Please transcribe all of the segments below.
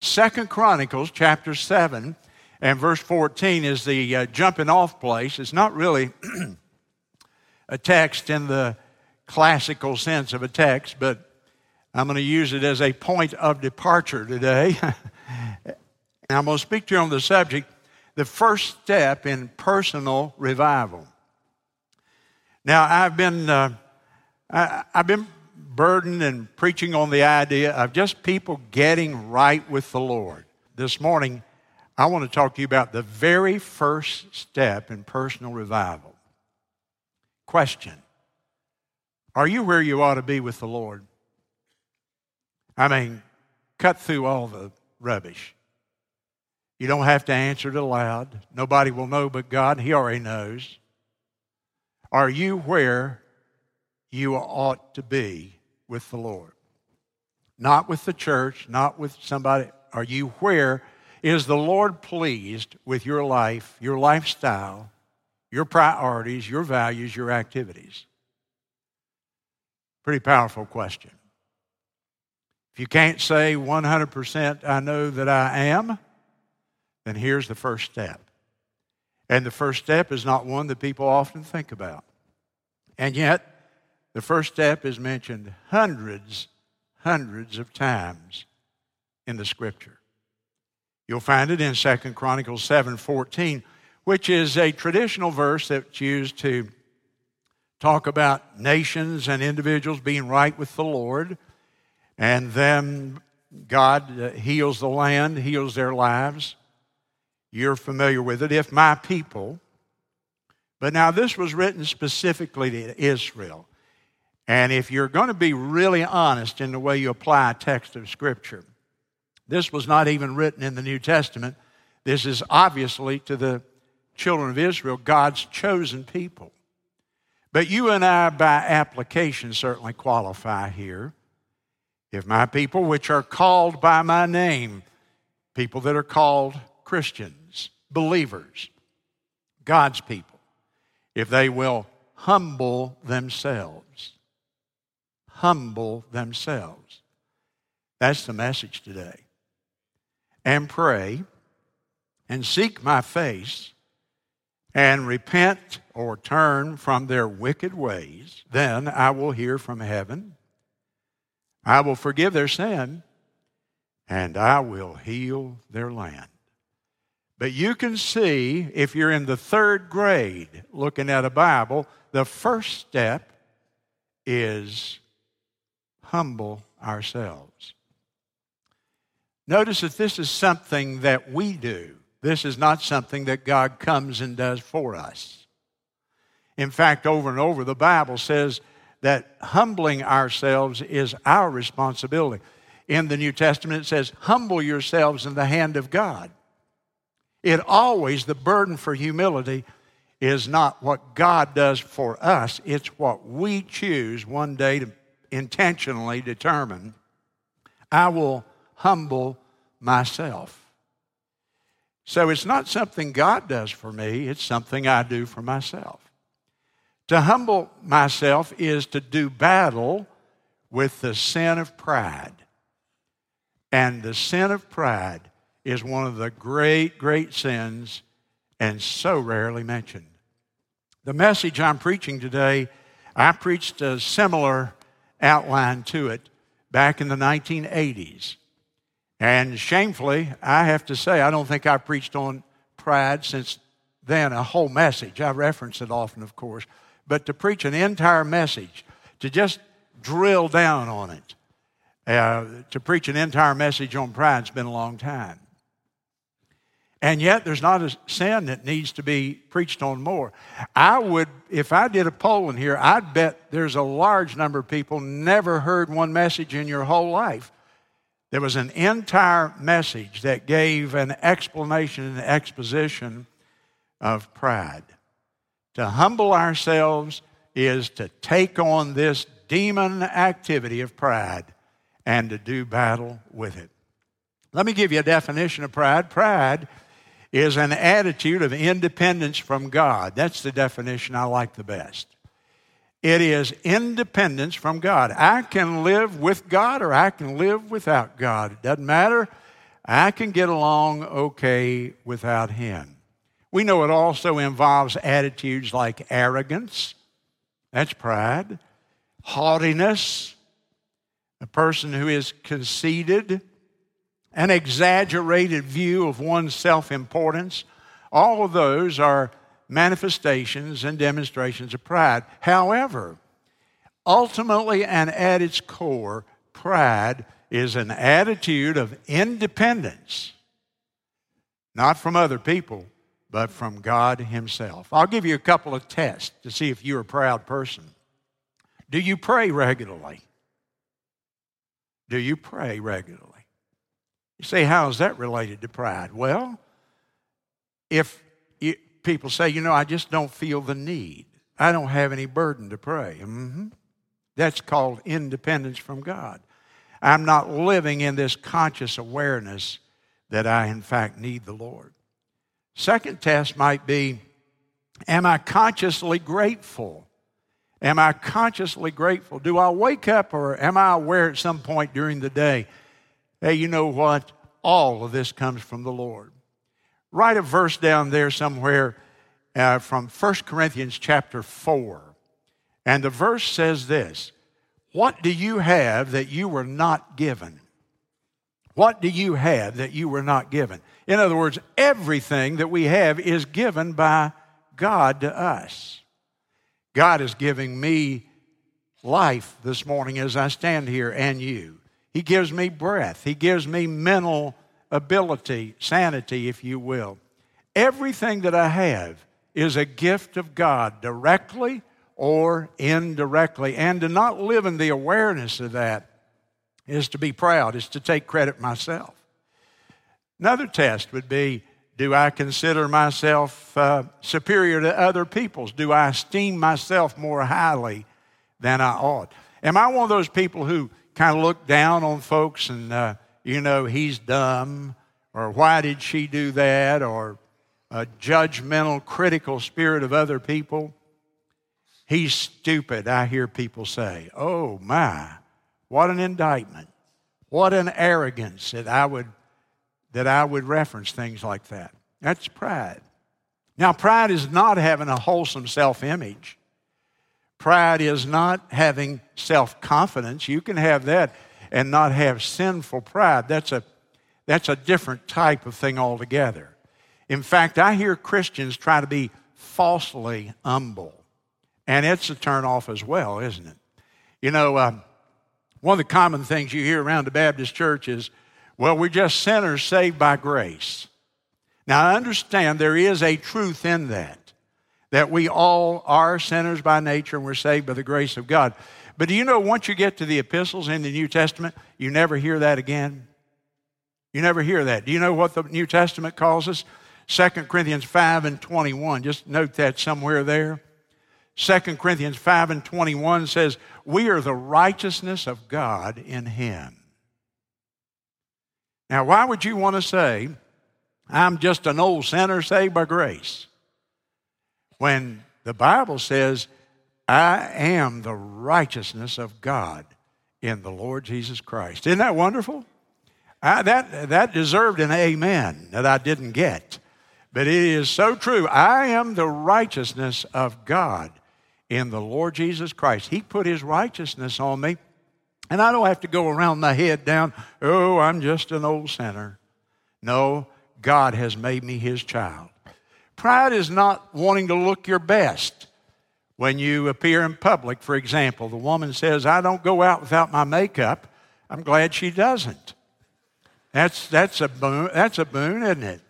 Second Chronicles chapter 7 and verse 14 is the uh, jumping off place. It's not really a text in the classical sense of a text, but I'm going to use it as a point of departure today. And I'm going to speak to you on the subject the first step in personal revival. Now, I've been, uh, I, I've been burdened and preaching on the idea of just people getting right with the Lord. This morning, I want to talk to you about the very first step in personal revival. Question Are you where you ought to be with the Lord? I mean, cut through all the rubbish. You don't have to answer it aloud. Nobody will know but God. He already knows. Are you where you ought to be with the Lord? Not with the church, not with somebody. Are you where is the Lord pleased with your life, your lifestyle, your priorities, your values, your activities? Pretty powerful question. If you can't say 100%, I know that I am, then here's the first step. And the first step is not one that people often think about. And yet, the first step is mentioned hundreds, hundreds of times in the scripture. You'll find it in 2 Chronicles 7:14, which is a traditional verse that's used to talk about nations and individuals being right with the Lord, and then God uh, heals the land, heals their lives. You're familiar with it. If my people, but now this was written specifically to Israel. And if you're going to be really honest in the way you apply a text of Scripture, this was not even written in the New Testament. This is obviously to the children of Israel, God's chosen people. But you and I, by application, certainly qualify here. If my people, which are called by my name, people that are called Christians, believers, God's people, if they will humble themselves, humble themselves. That's the message today and pray and seek my face and repent or turn from their wicked ways, then I will hear from heaven. I will forgive their sin and I will heal their land. But you can see, if you're in the third grade looking at a Bible, the first step is humble ourselves. Notice that this is something that we do. This is not something that God comes and does for us. In fact, over and over, the Bible says that humbling ourselves is our responsibility. In the New Testament, it says, Humble yourselves in the hand of God. It always, the burden for humility is not what God does for us, it's what we choose one day to intentionally determine. I will humble myself. So it's not something God does for me, it's something I do for myself. To humble myself is to do battle with the sin of pride. And the sin of pride is one of the great, great sins and so rarely mentioned. The message I'm preaching today, I preached a similar outline to it back in the 1980s. And shamefully, I have to say, I don't think I preached on pride since then, a whole message. I reference it often, of course. But to preach an entire message, to just drill down on it, uh, to preach an entire message on pride has been a long time. And yet, there's not a sin that needs to be preached on more. I would, if I did a poll in here, I'd bet there's a large number of people never heard one message in your whole life there was an entire message that gave an explanation and exposition of pride. To humble ourselves is to take on this demon activity of pride and to do battle with it. Let me give you a definition of pride. Pride is an attitude of independence from God. That's the definition I like the best. It is independence from God. I can live with God or I can live without God. It doesn't matter. I can get along okay without him. We know it also involves attitudes like arrogance, that's pride, haughtiness, a person who is conceited, an exaggerated view of one's self importance. All of those are manifestations and demonstrations of pride. However, ultimately and at its core, pride is an attitude of independence, not from other people, but from God Himself. I'll give you a couple of tests to see if you're a proud person. Do you pray regularly? Do you pray regularly? You say, how is that related to pride? Well, if you, people say, you know, I just don't feel the need, I don't have any burden to pray. Mm-hmm. That's called independence from God. I'm not living in this conscious awareness that I, in fact, need the Lord. Second test might be Am I consciously grateful? Am I consciously grateful? Do I wake up or am I aware at some point during the day, hey, you know what? All of this comes from the Lord. Write a verse down there somewhere uh, from 1 Corinthians chapter 4. And the verse says this What do you have that you were not given? What do you have that you were not given? In other words, everything that we have is given by God to us. God is giving me life this morning as I stand here and you. He gives me breath. He gives me mental ability, sanity, if you will. Everything that I have is a gift of God directly or indirectly. And to not live in the awareness of that is to be proud, is to take credit myself. Another test would be do I consider myself uh, superior to other people's? Do I esteem myself more highly than I ought? Am I one of those people who kind of look down on folks and, uh, you know, he's dumb, or why did she do that, or a judgmental, critical spirit of other people? He's stupid, I hear people say. Oh, my, what an indictment. What an arrogance that I would that I would reference things like that. That's pride. Now, pride is not having a wholesome self image. Pride is not having self confidence. You can have that and not have sinful pride. That's a, that's a different type of thing altogether. In fact, I hear Christians try to be falsely humble, and it's a turnoff as well, isn't it? You know, um, one of the common things you hear around the Baptist church is well, we're just sinners saved by grace. Now, I understand there is a truth in that, that we all are sinners by nature and we're saved by the grace of God. But do you know once you get to the epistles in the New Testament, you never hear that again? You never hear that. Do you know what the New Testament calls us? 2 Corinthians 5 and 21. Just note that somewhere there. 2 Corinthians 5 and 21 says, We are the righteousness of God in Him. Now, why would you want to say, I'm just an old sinner saved by grace? When the Bible says, I am the righteousness of God in the Lord Jesus Christ. Isn't that wonderful? I, that, that deserved an amen that I didn't get. But it is so true. I am the righteousness of God in the Lord Jesus Christ. He put His righteousness on me and I don't have to go around my head down, oh, I'm just an old sinner. No, God has made me his child. Pride is not wanting to look your best when you appear in public. For example, the woman says, I don't go out without my makeup. I'm glad she doesn't. That's, that's, a, boon, that's a boon, isn't it?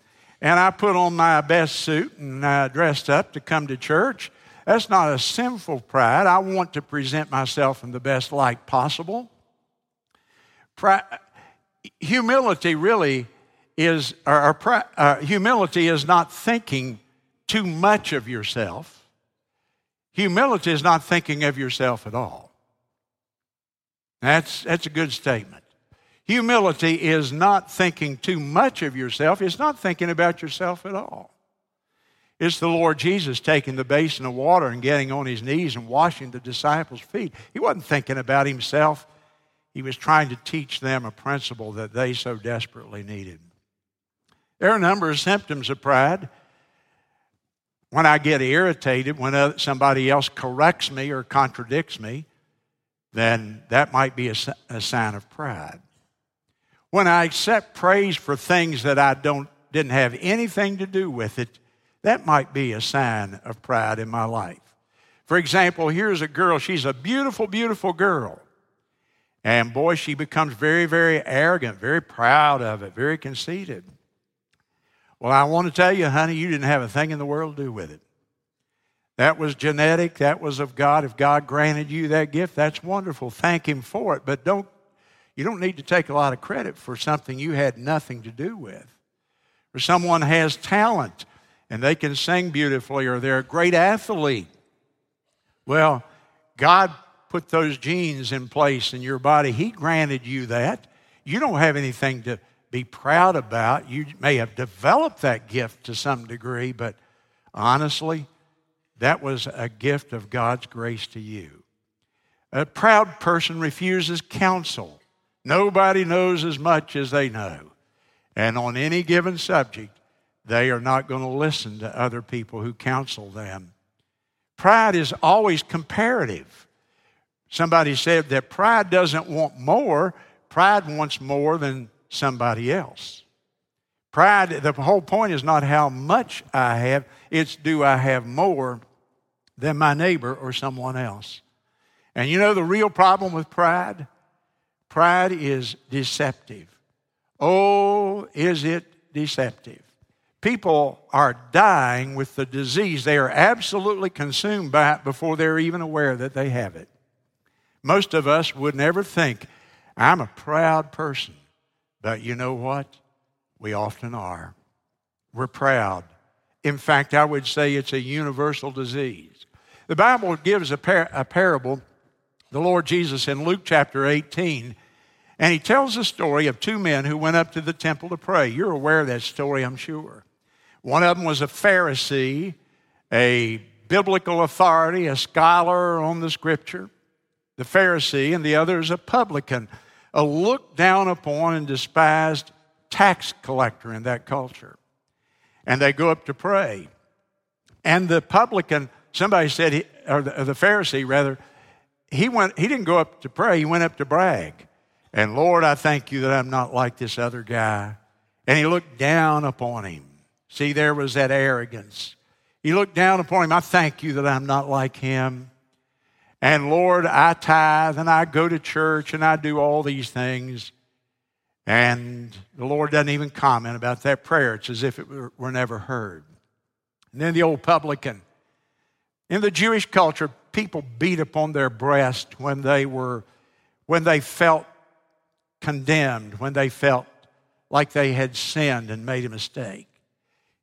And I put on my best suit and I dressed up to come to church. That's not a sinful pride. I want to present myself in the best light possible. Pride, humility really is, or uh, humility is not thinking too much of yourself. Humility is not thinking of yourself at all. That's, that's a good statement. Humility is not thinking too much of yourself, it's not thinking about yourself at all. It's the Lord Jesus taking the basin of water and getting on his knees and washing the disciples' feet. He wasn't thinking about himself, he was trying to teach them a principle that they so desperately needed. There are a number of symptoms of pride. When I get irritated, when somebody else corrects me or contradicts me, then that might be a, a sign of pride. When I accept praise for things that I don't, didn't have anything to do with it, that might be a sign of pride in my life. For example, here's a girl, she's a beautiful, beautiful girl. And boy, she becomes very, very arrogant, very proud of it, very conceited. Well, I want to tell you, honey, you didn't have a thing in the world to do with it. That was genetic, that was of God. If God granted you that gift, that's wonderful. Thank Him for it. But don't, you don't need to take a lot of credit for something you had nothing to do with. Or someone has talent and they can sing beautifully or they're a great athlete. Well, God put those genes in place in your body. He granted you that. You don't have anything to be proud about. You may have developed that gift to some degree, but honestly, that was a gift of God's grace to you. A proud person refuses counsel. Nobody knows as much as they know. And on any given subject, they are not going to listen to other people who counsel them. Pride is always comparative. Somebody said that pride doesn't want more, pride wants more than somebody else. Pride, the whole point is not how much I have, it's do I have more than my neighbor or someone else. And you know the real problem with pride? Pride is deceptive. Oh, is it deceptive? People are dying with the disease. They are absolutely consumed by it before they're even aware that they have it. Most of us would never think, I'm a proud person. But you know what? We often are. We're proud. In fact, I would say it's a universal disease. The Bible gives a, par- a parable, the Lord Jesus in Luke chapter 18, and he tells the story of two men who went up to the temple to pray. You're aware of that story, I'm sure. One of them was a Pharisee, a biblical authority, a scholar on the scripture the Pharisee, and the other is a publican, a looked down upon and despised tax collector in that culture. And they go up to pray. And the publican, somebody said, he, or, the, or the Pharisee rather, he, went, he didn't go up to pray, he went up to brag. And Lord, I thank you that I'm not like this other guy. And he looked down upon him. See, there was that arrogance. He looked down upon him. I thank you that I'm not like him. And Lord, I tithe and I go to church and I do all these things. And the Lord doesn't even comment about that prayer. It's as if it were, never heard. And then the old publican. In the Jewish culture, people beat upon their breast when they were, when they felt condemned, when they felt like they had sinned and made a mistake.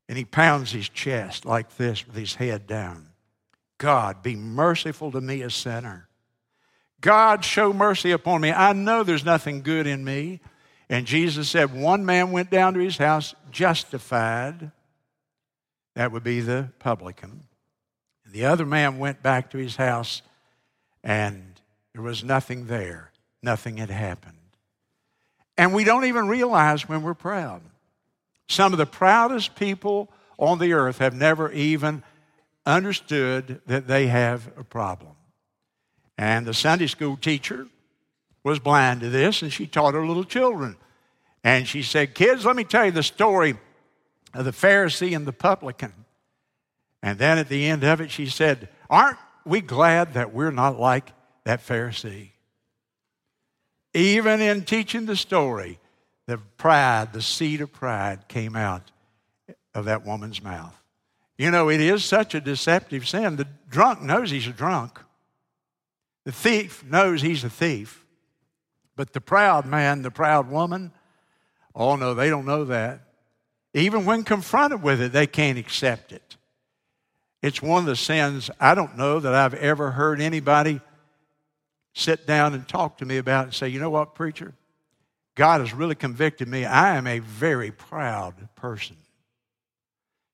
And he pounds his chest like this with his head down. God, be merciful to me, a sinner. God, show mercy upon me. I know there's nothing good in me. And Jesus said, One man went down to his house justified. That would be the publican. The other man went back to his house, and there was nothing there. Nothing had happened. And we don't even realize when we're proud. Some of the proudest people on the earth have never even understood that they have a problem. And the Sunday school teacher was blind to this, and she taught her little children. And she said, Kids, let me tell you the story of the Pharisee and the publican. And then at the end of it, she said, Aren't we glad that we're not like that Pharisee? Even in teaching the story, the pride, the seed of pride came out of that woman's mouth. You know, it is such a deceptive sin. The drunk knows he's a drunk, the thief knows he's a thief. But the proud man, the proud woman, oh no, they don't know that. Even when confronted with it, they can't accept it. It's one of the sins I don't know that I've ever heard anybody sit down and talk to me about and say, you know what, preacher? God has really convicted me. I am a very proud person.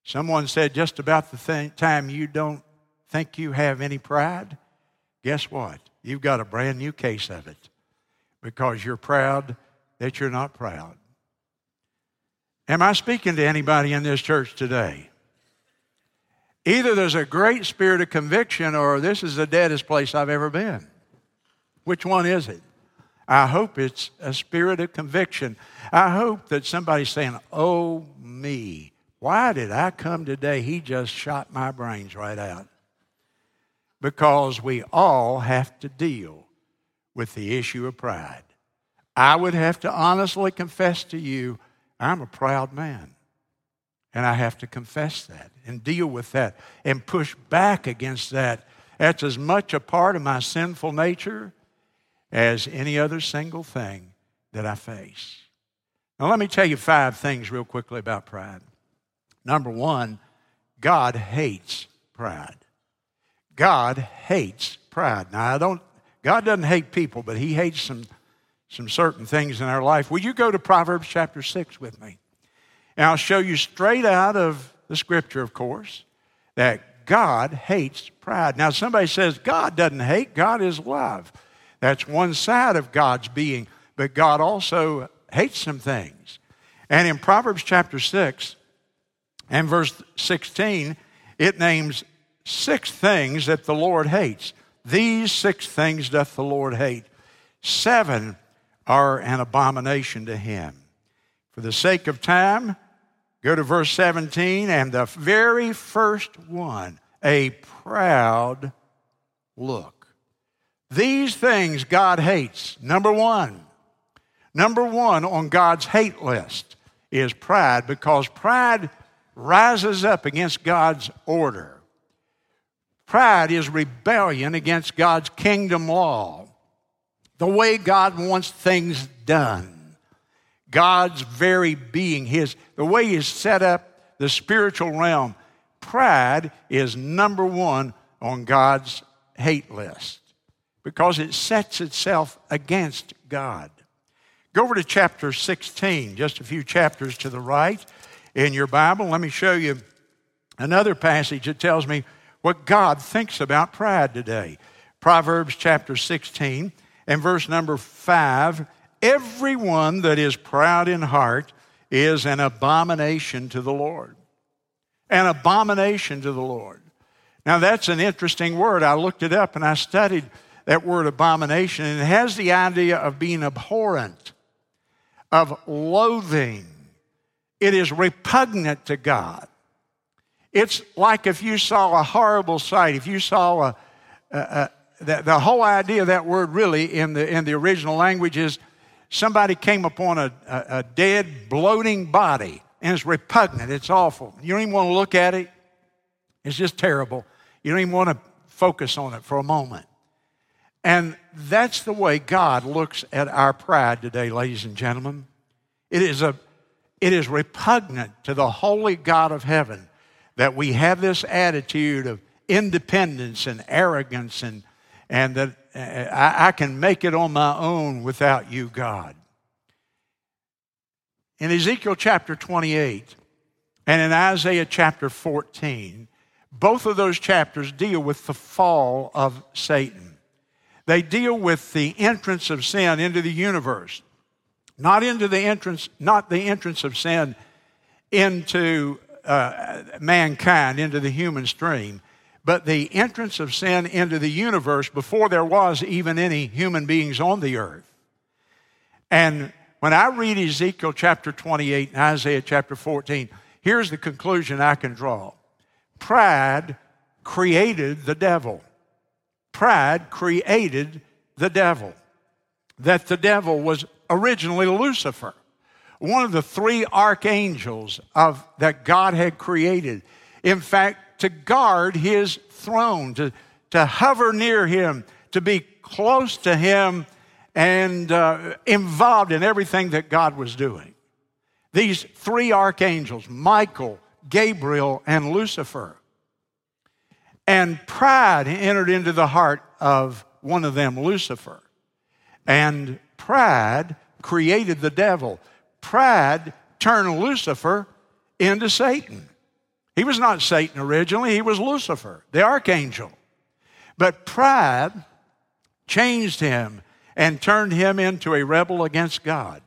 Someone said just about the th- time you don't think you have any pride, guess what? You've got a brand new case of it because you're proud that you're not proud. Am I speaking to anybody in this church today? Either there's a great spirit of conviction or this is the deadest place I've ever been. Which one is it? I hope it's a spirit of conviction. I hope that somebody's saying, Oh, me, why did I come today? He just shot my brains right out. Because we all have to deal with the issue of pride. I would have to honestly confess to you, I'm a proud man. And I have to confess that and deal with that and push back against that. That's as much a part of my sinful nature as any other single thing that I face. Now, let me tell you five things real quickly about pride. Number one, God hates pride. God hates pride. Now, I don't, God doesn't hate people, but He hates some, some certain things in our life. Will you go to Proverbs chapter 6 with me? And I'll show you straight out of the scripture, of course, that God hates pride. Now, somebody says God doesn't hate, God is love. That's one side of God's being, but God also hates some things. And in Proverbs chapter 6 and verse 16, it names six things that the Lord hates. These six things doth the Lord hate. Seven are an abomination to him. For the sake of time, Go to verse 17, and the very first one, a proud look. These things God hates. Number one, number one on God's hate list is pride because pride rises up against God's order. Pride is rebellion against God's kingdom law, the way God wants things done. God's very being, his, the way He's set up the spiritual realm, pride is number one on God's hate list because it sets itself against God. Go over to chapter 16, just a few chapters to the right in your Bible. Let me show you another passage that tells me what God thinks about pride today. Proverbs chapter 16 and verse number 5 Everyone that is proud in heart is an abomination to the Lord. An abomination to the Lord. Now, that's an interesting word. I looked it up and I studied that word abomination, and it has the idea of being abhorrent, of loathing. It is repugnant to God. It's like if you saw a horrible sight, if you saw a, a, a the, the whole idea of that word really in the, in the original language is somebody came upon a, a, a dead, bloating body, and it's repugnant. It's awful. You don't even want to look at it. It's just terrible. You don't even want to focus on it for a moment. And that's the way God looks at our pride today, ladies and gentlemen. It is, a, it is repugnant to the holy God of heaven that we have this attitude of independence and arrogance and, and that uh, I, I can make it on my own without you, God. In Ezekiel chapter 28 and in Isaiah chapter 14, both of those chapters deal with the fall of Satan. They deal with the entrance of sin into the universe, not into the entrance, not the entrance of sin into uh, mankind, into the human stream, but the entrance of sin into the universe before there was even any human beings on the earth. And when I read Ezekiel chapter 28 and Isaiah chapter 14, here's the conclusion I can draw pride created the devil. Pride created the devil. That the devil was originally Lucifer, one of the three archangels of, that God had created. In fact, to guard his throne, to, to hover near him, to be close to him, and uh, involved in everything that God was doing. These three archangels, Michael, Gabriel, and Lucifer. And pride entered into the heart of one of them, Lucifer. And pride created the devil. Pride turned Lucifer into Satan. He was not Satan originally, he was Lucifer, the archangel. But pride changed him and turned him into a rebel against God.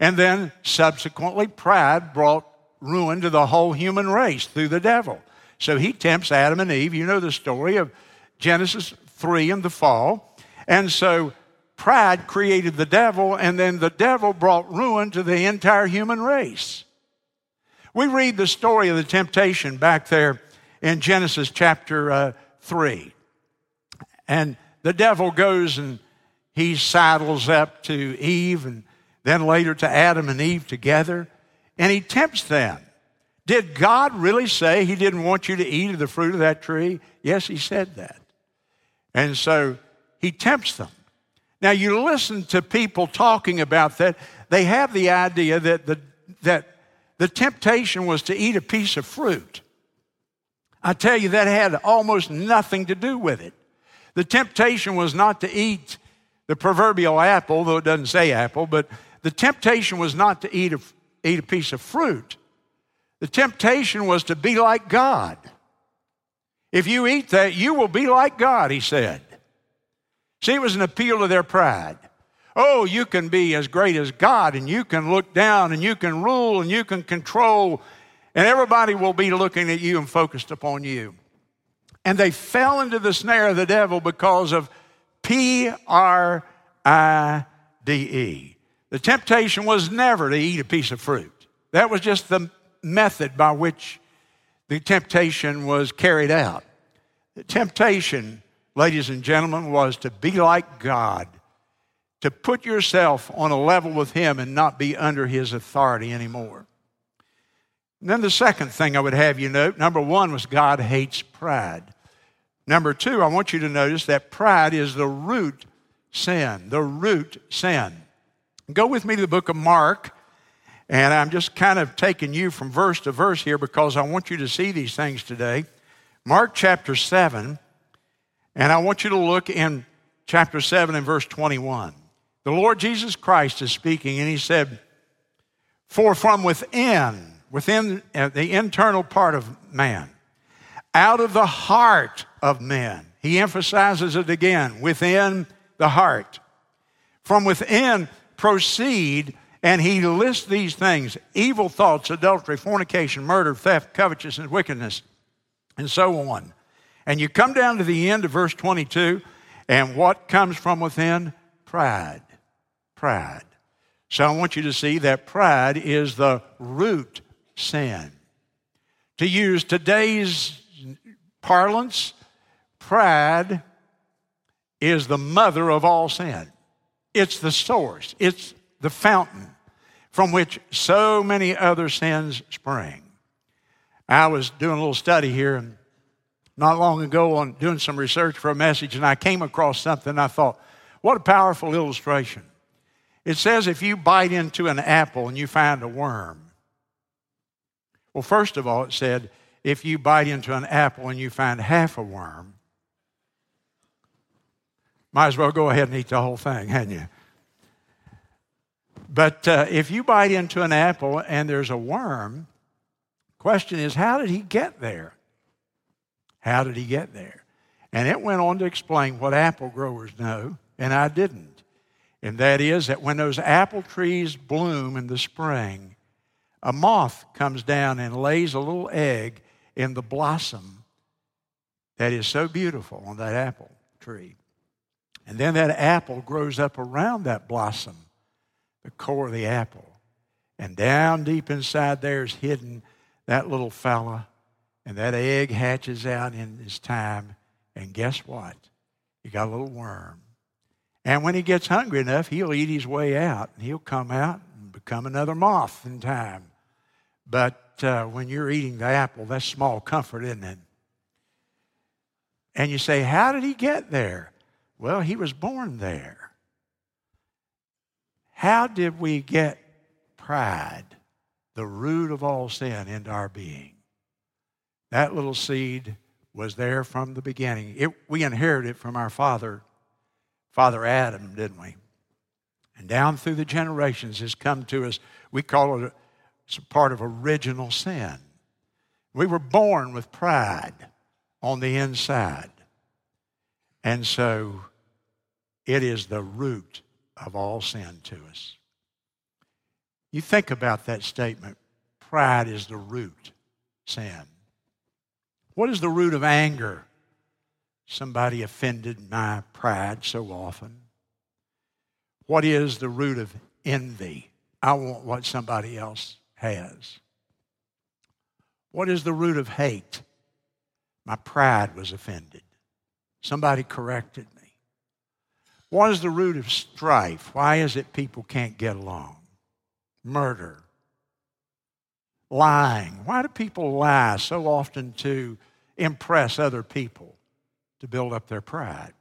And then subsequently, pride brought ruin to the whole human race through the devil. So he tempts Adam and Eve. You know the story of Genesis 3 and the fall. And so pride created the devil, and then the devil brought ruin to the entire human race. We read the story of the temptation back there in Genesis chapter uh, 3. And the devil goes and he saddles up to Eve and then later to Adam and Eve together, and he tempts them. Did God really say he didn't want you to eat of the fruit of that tree? Yes, he said that. And so he tempts them. Now, you listen to people talking about that, they have the idea that the, that the temptation was to eat a piece of fruit. I tell you, that had almost nothing to do with it. The temptation was not to eat the proverbial apple, though it doesn't say apple, but the temptation was not to eat a, eat a piece of fruit. The temptation was to be like God. If you eat that, you will be like God, he said. See, it was an appeal to their pride. Oh, you can be as great as God, and you can look down, and you can rule, and you can control, and everybody will be looking at you and focused upon you. And they fell into the snare of the devil because of P R I D E. The temptation was never to eat a piece of fruit. That was just the method by which the temptation was carried out. The temptation ladies and gentlemen, was to be like God, to put yourself on a level with Him and not be under His authority anymore. And then the second thing I would have you note number one was God hates pride. Number two, I want you to notice that pride is the root sin, the root sin. Go with me to the book of Mark, and I'm just kind of taking you from verse to verse here because I want you to see these things today. Mark chapter 7. And I want you to look in chapter 7 and verse 21. The Lord Jesus Christ is speaking, and he said, For from within, within uh, the internal part of man, out of the heart of men, he emphasizes it again, within the heart. From within proceed, and he lists these things evil thoughts, adultery, fornication, murder, theft, covetousness, wickedness, and so on. And you come down to the end of verse 22, and what comes from within? Pride. Pride. So I want you to see that pride is the root sin. To use today's parlance, pride is the mother of all sin. It's the source, it's the fountain from which so many other sins spring. I was doing a little study here, and not long ago on doing some research for a message, and I came across something. I thought, what a powerful illustration. It says if you bite into an apple and you find a worm. Well, first of all, it said if you bite into an apple and you find half a worm, might as well go ahead and eat the whole thing, hadn't you? But uh, if you bite into an apple and there's a worm, question is, how did he get there? How did he get there? And it went on to explain what apple growers know, and I didn't. And that is that when those apple trees bloom in the spring, a moth comes down and lays a little egg in the blossom that is so beautiful on that apple tree. And then that apple grows up around that blossom, the core of the apple. And down deep inside there is hidden that little fella and that egg hatches out in his time. And guess what? You got a little worm. And when he gets hungry enough, he'll eat his way out. And he'll come out and become another moth in time. But uh, when you're eating the apple, that's small comfort, isn't it? And you say, How did he get there? Well, he was born there. How did we get pride, the root of all sin, into our being? That little seed was there from the beginning. It, we inherited it from our father, Father Adam, didn't we? And down through the generations has come to us. We call it a, part of original sin. We were born with pride on the inside. And so it is the root of all sin to us. You think about that statement pride is the root sin. What is the root of anger? Somebody offended my pride so often. What is the root of envy? I want what somebody else has. What is the root of hate? My pride was offended. Somebody corrected me. What is the root of strife? Why is it people can't get along? Murder. Lying. Why do people lie so often to impress other people, to build up their pride?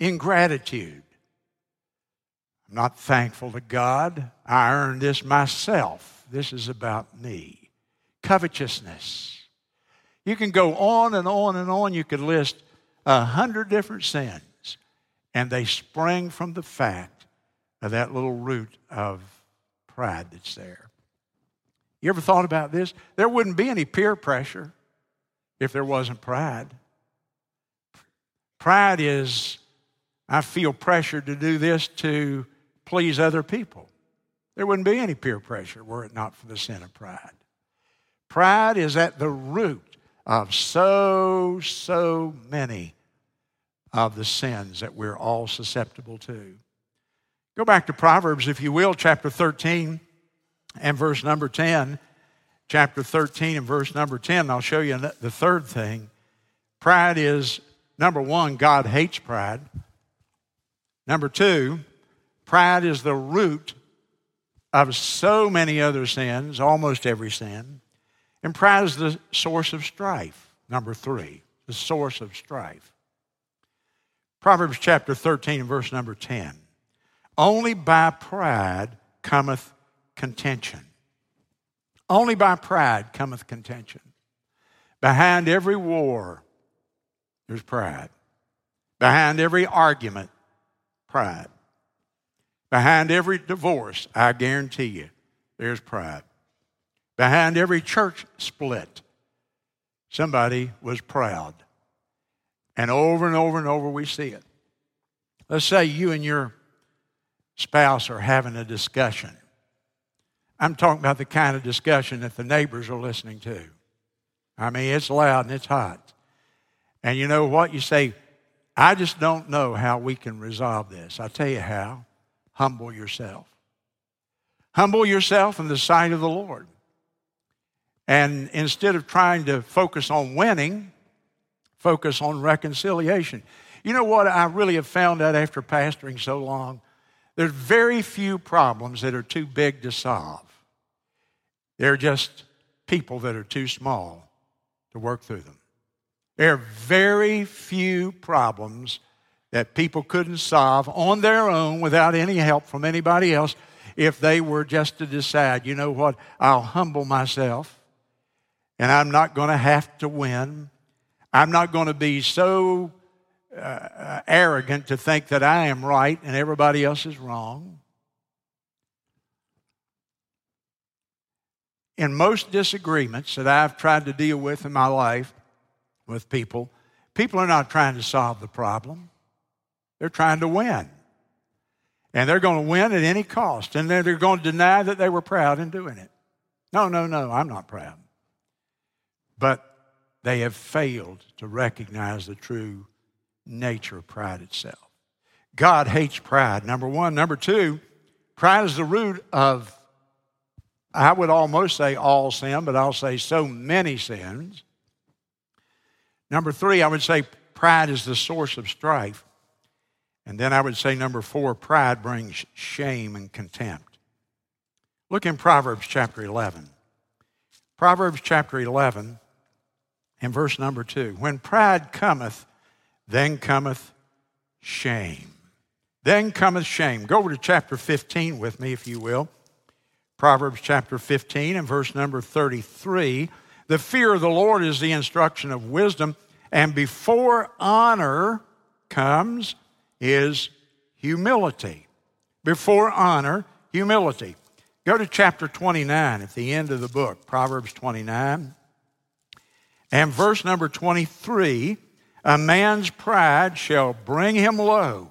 Ingratitude. I'm not thankful to God. I earned this myself. This is about me. Covetousness. You can go on and on and on. You could list a hundred different sins, and they spring from the fact of that little root of pride that's there. You ever thought about this? There wouldn't be any peer pressure if there wasn't pride. Pride is, I feel pressured to do this to please other people. There wouldn't be any peer pressure were it not for the sin of pride. Pride is at the root of so, so many of the sins that we're all susceptible to. Go back to Proverbs, if you will, chapter 13 and verse number 10. Chapter 13 and verse number 10, I'll show you the third thing. Pride is, number one, God hates pride. Number two, pride is the root of so many other sins, almost every sin. And pride is the source of strife. Number three, the source of strife. Proverbs chapter 13 and verse number 10. Only by pride cometh contention. Only by pride cometh contention. Behind every war, there's pride. Behind every argument, pride. Behind every divorce, I guarantee you, there's pride. Behind every church split, somebody was proud. And over and over and over we see it. Let's say you and your spouse are having a discussion. I'm talking about the kind of discussion that the neighbors are listening to. I mean, it's loud and it's hot. And you know what? You say, I just don't know how we can resolve this. i tell you how. Humble yourself. Humble yourself in the sight of the Lord. And instead of trying to focus on winning, focus on reconciliation. You know what I really have found out after pastoring so long? There's very few problems that are too big to solve. They're just people that are too small to work through them. There are very few problems that people couldn't solve on their own without any help from anybody else if they were just to decide, you know what, I'll humble myself and I'm not going to have to win. I'm not going to be so uh, arrogant to think that I am right and everybody else is wrong. In most disagreements that I've tried to deal with in my life with people, people are not trying to solve the problem, they're trying to win. And they're going to win at any cost. And they're going to deny that they were proud in doing it. No, no, no, I'm not proud but they have failed to recognize the true nature of pride itself. God hates pride, number one. Number two, pride is the root of, I would almost say all sin, but I'll say so many sins. Number three, I would say pride is the source of strife. And then I would say number four, pride brings shame and contempt. Look in Proverbs chapter 11. Proverbs chapter 11 in verse number two. When pride cometh, then cometh shame. Then cometh shame. Go over to chapter 15 with me, if you will. Proverbs chapter 15 and verse number 33. The fear of the Lord is the instruction of wisdom, and before honor comes is humility. Before honor, humility. Go to chapter 29 at the end of the book, Proverbs 29. And verse number 23 a man's pride shall bring him low.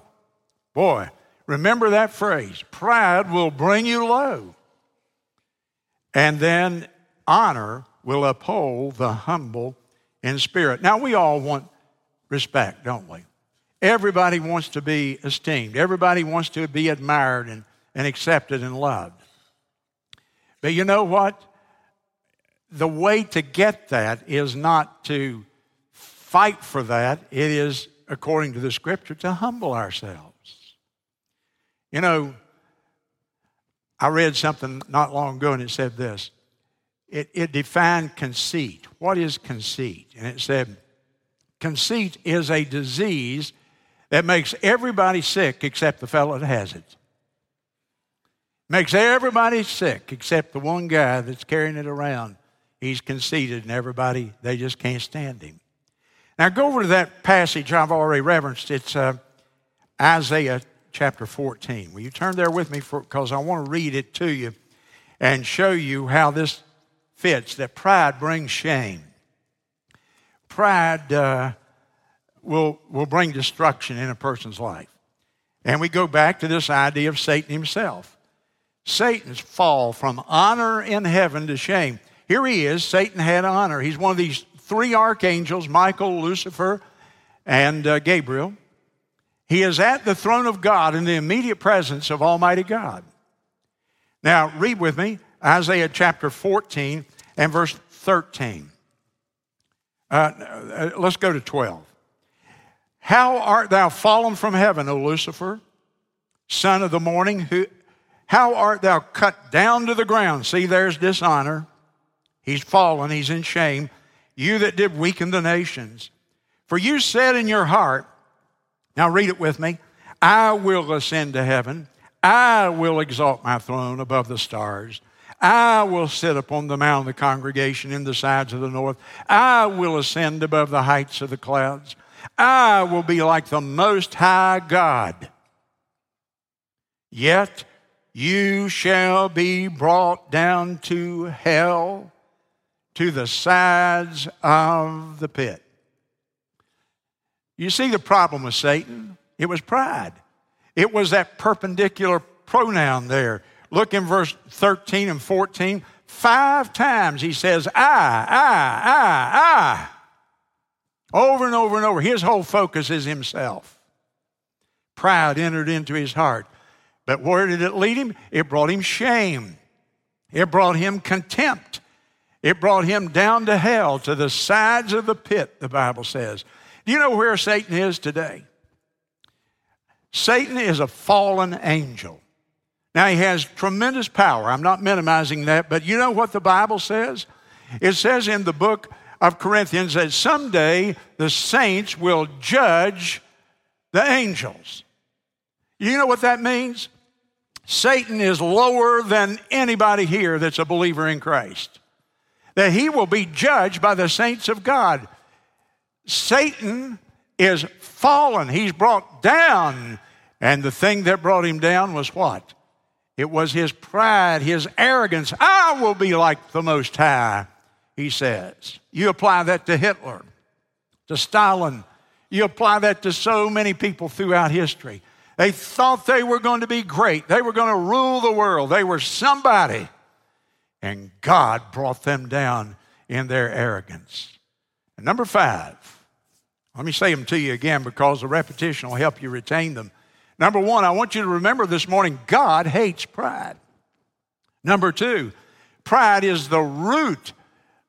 Boy, remember that phrase pride will bring you low. And then honor will uphold the humble in spirit. Now, we all want respect, don't we? Everybody wants to be esteemed, everybody wants to be admired and, and accepted and loved. But you know what? The way to get that is not to fight for that, it is, according to the scripture, to humble ourselves. You know, I read something not long ago and it said this it, it defined conceit. What is conceit? And it said, conceit is a disease that makes everybody sick except the fellow that has it. Makes everybody sick except the one guy that's carrying it around. He's conceited and everybody, they just can't stand him. Now go over to that passage I've already referenced. It's uh, Isaiah chapter 14. Will you turn there with me because I want to read it to you and show you how this fits that pride brings shame. Pride uh, will, will bring destruction in a person's life. And we go back to this idea of Satan himself. Satan's fall from honor in heaven to shame. Here he is. Satan had honor. He's one of these three archangels Michael, Lucifer, and uh, Gabriel. He is at the throne of God in the immediate presence of Almighty God. Now, read with me Isaiah chapter 14 and verse 13. Uh, uh, let's go to 12. How art thou fallen from heaven, O Lucifer, son of the morning? Who, how art thou cut down to the ground? See, there's dishonor. He's fallen, he's in shame. You that did weaken the nations. For you said in your heart, now read it with me, I will ascend to heaven. I will exalt my throne above the stars. I will sit upon the mount of the congregation in the sides of the north. I will ascend above the heights of the clouds. I will be like the Most High God. Yet you shall be brought down to hell, to the sides of the pit. You see the problem with Satan? It was pride. It was that perpendicular pronoun there. Look in verse 13 and 14. Five times he says, I, I, I, I. Over and over and over. His whole focus is himself. Pride entered into his heart. But where did it lead him? It brought him shame. It brought him contempt. It brought him down to hell, to the sides of the pit, the Bible says. Do you know where Satan is today? Satan is a fallen angel. Now, he has tremendous power. I'm not minimizing that, but you know what the Bible says? It says in the book of Corinthians that someday the saints will judge the angels. You know what that means? Satan is lower than anybody here that's a believer in Christ. That he will be judged by the saints of God. Satan is fallen, he's brought down. And the thing that brought him down was what? It was his pride, his arrogance. I will be like the Most High, he says. You apply that to Hitler, to Stalin. You apply that to so many people throughout history. They thought they were going to be great, they were going to rule the world, they were somebody. And God brought them down in their arrogance. And number five, let me say them to you again because the repetition will help you retain them. Number one, I want you to remember this morning God hates pride. Number two, pride is the root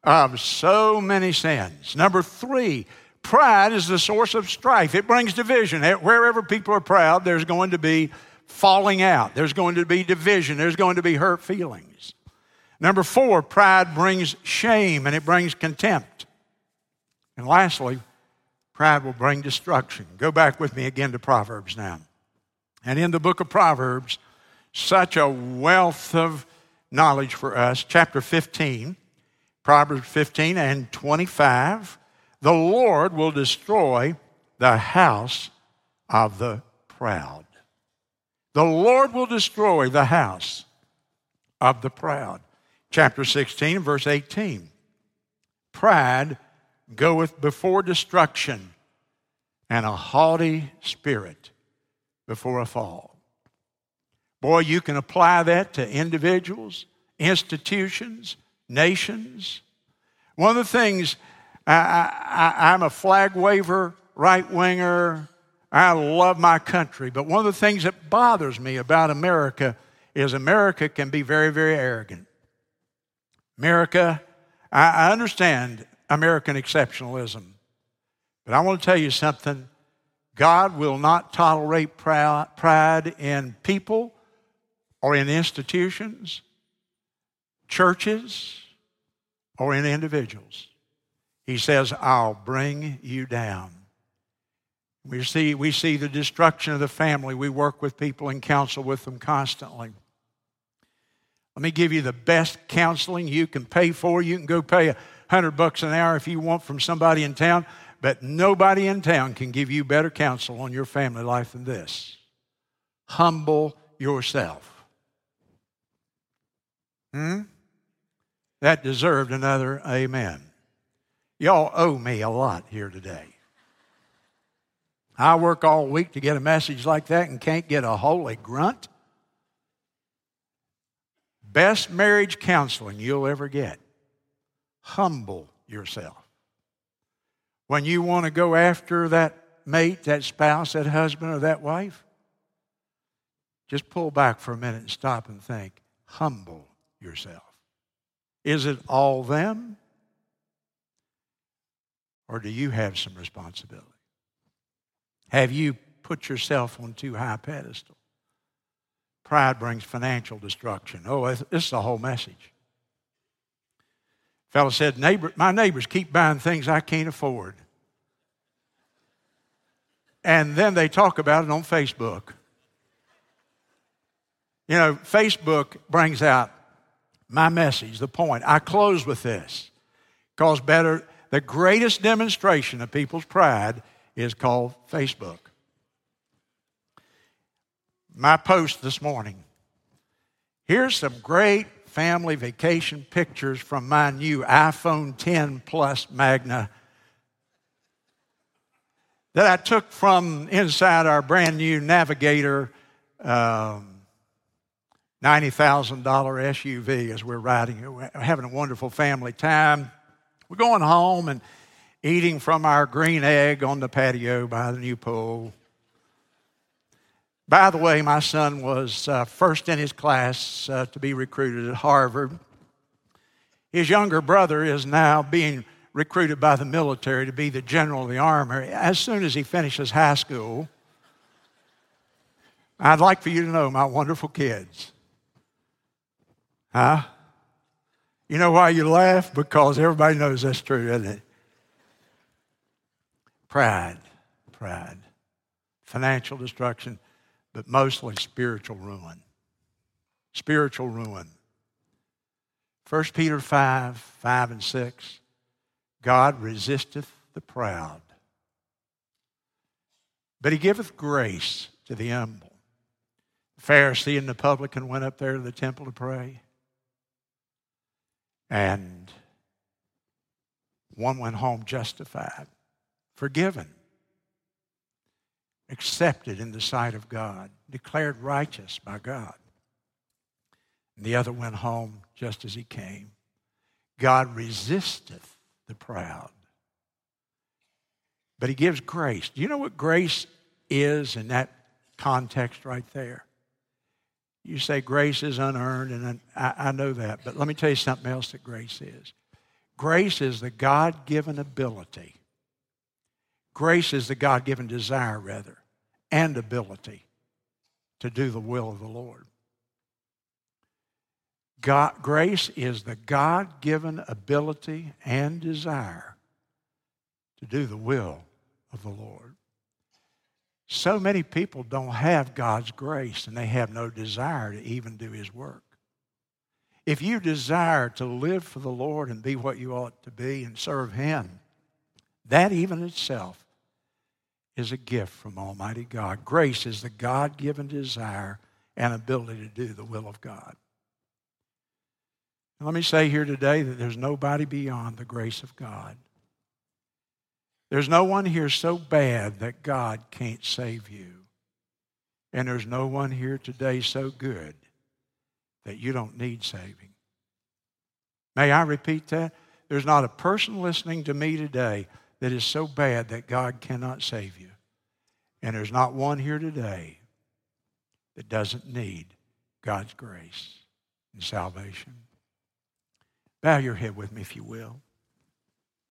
of so many sins. Number three, pride is the source of strife. It brings division. Wherever people are proud, there's going to be falling out, there's going to be division, there's going to be hurt feelings. Number four, pride brings shame and it brings contempt. And lastly, pride will bring destruction. Go back with me again to Proverbs now. And in the book of Proverbs, such a wealth of knowledge for us. Chapter 15, Proverbs 15 and 25. The Lord will destroy the house of the proud. The Lord will destroy the house of the proud. Chapter 16, verse 18. Pride goeth before destruction, and a haughty spirit before a fall. Boy, you can apply that to individuals institutions, nations. One of the things, I, am a flag waver, right winger. I love my country. But one of the things that bothers me about America is America can be very, very arrogant. America, I, I understand American exceptionalism. But I want to tell you something. God will not tolerate pride in people or in institutions, churches, or in individuals. He says, I'll bring you down. We see, we see the destruction of the family. We work with people and counsel with them constantly. Let me give you the best counseling you can pay for. You can go pay a hundred bucks an hour if you want from somebody in town, but nobody in town can give you better counsel on your family life than this. Humble yourself. Hmm? That deserved another amen. Y'all owe me a lot here today. I work all week to get a message like that and can't get a holy grunt. Best marriage counseling you'll ever get. Humble yourself. When you want to go after that mate, that spouse, that husband, or that wife, just pull back for a minute and stop and think. Humble yourself. Is it all them? Or do you have some responsibility? Have you put yourself on too high pedestal? Pride brings financial destruction. Oh, this is the whole message. Fellow said, Neighbor, my neighbors keep buying things I can't afford. And then they talk about it on Facebook. You know, Facebook brings out my message, the point. I close with this. Because better, the greatest demonstration of people's pride is called Facebook. My post this morning. Here's some great family vacation pictures from my new iPhone 10 Plus Magna that I took from inside our brand new Navigator um, $90,000 SUV as we're riding. We're having a wonderful family time. We're going home and eating from our green egg on the patio by the new pool. By the way, my son was uh, first in his class uh, to be recruited at Harvard. His younger brother is now being recruited by the military to be the general of the army as soon as he finishes high school. I'd like for you to know my wonderful kids. Huh? You know why you laugh? Because everybody knows that's true, isn't it? Pride, pride, financial destruction, but mostly spiritual ruin. Spiritual ruin. 1 Peter 5 5 and 6. God resisteth the proud, but he giveth grace to the humble. The Pharisee and the publican went up there to the temple to pray. And one went home justified, forgiven, accepted in the sight of God, declared righteous by God. And the other went home just as he came. God resisteth the proud, but he gives grace. Do you know what grace is in that context right there? You say grace is unearned, and I, I know that, but let me tell you something else that grace is. Grace is the God given ability. Grace is the God given desire, rather, and ability to do the will of the Lord. God, grace is the God given ability and desire to do the will of the Lord. So many people don't have God's grace and they have no desire to even do His work. If you desire to live for the Lord and be what you ought to be and serve Him, that even itself is a gift from Almighty God. Grace is the God given desire and ability to do the will of God. Let me say here today that there's nobody beyond the grace of God. There's no one here so bad that God can't save you. And there's no one here today so good that you don't need saving. May I repeat that? There's not a person listening to me today that is so bad that God cannot save you. And there's not one here today that doesn't need God's grace and salvation. Bow your head with me, if you will.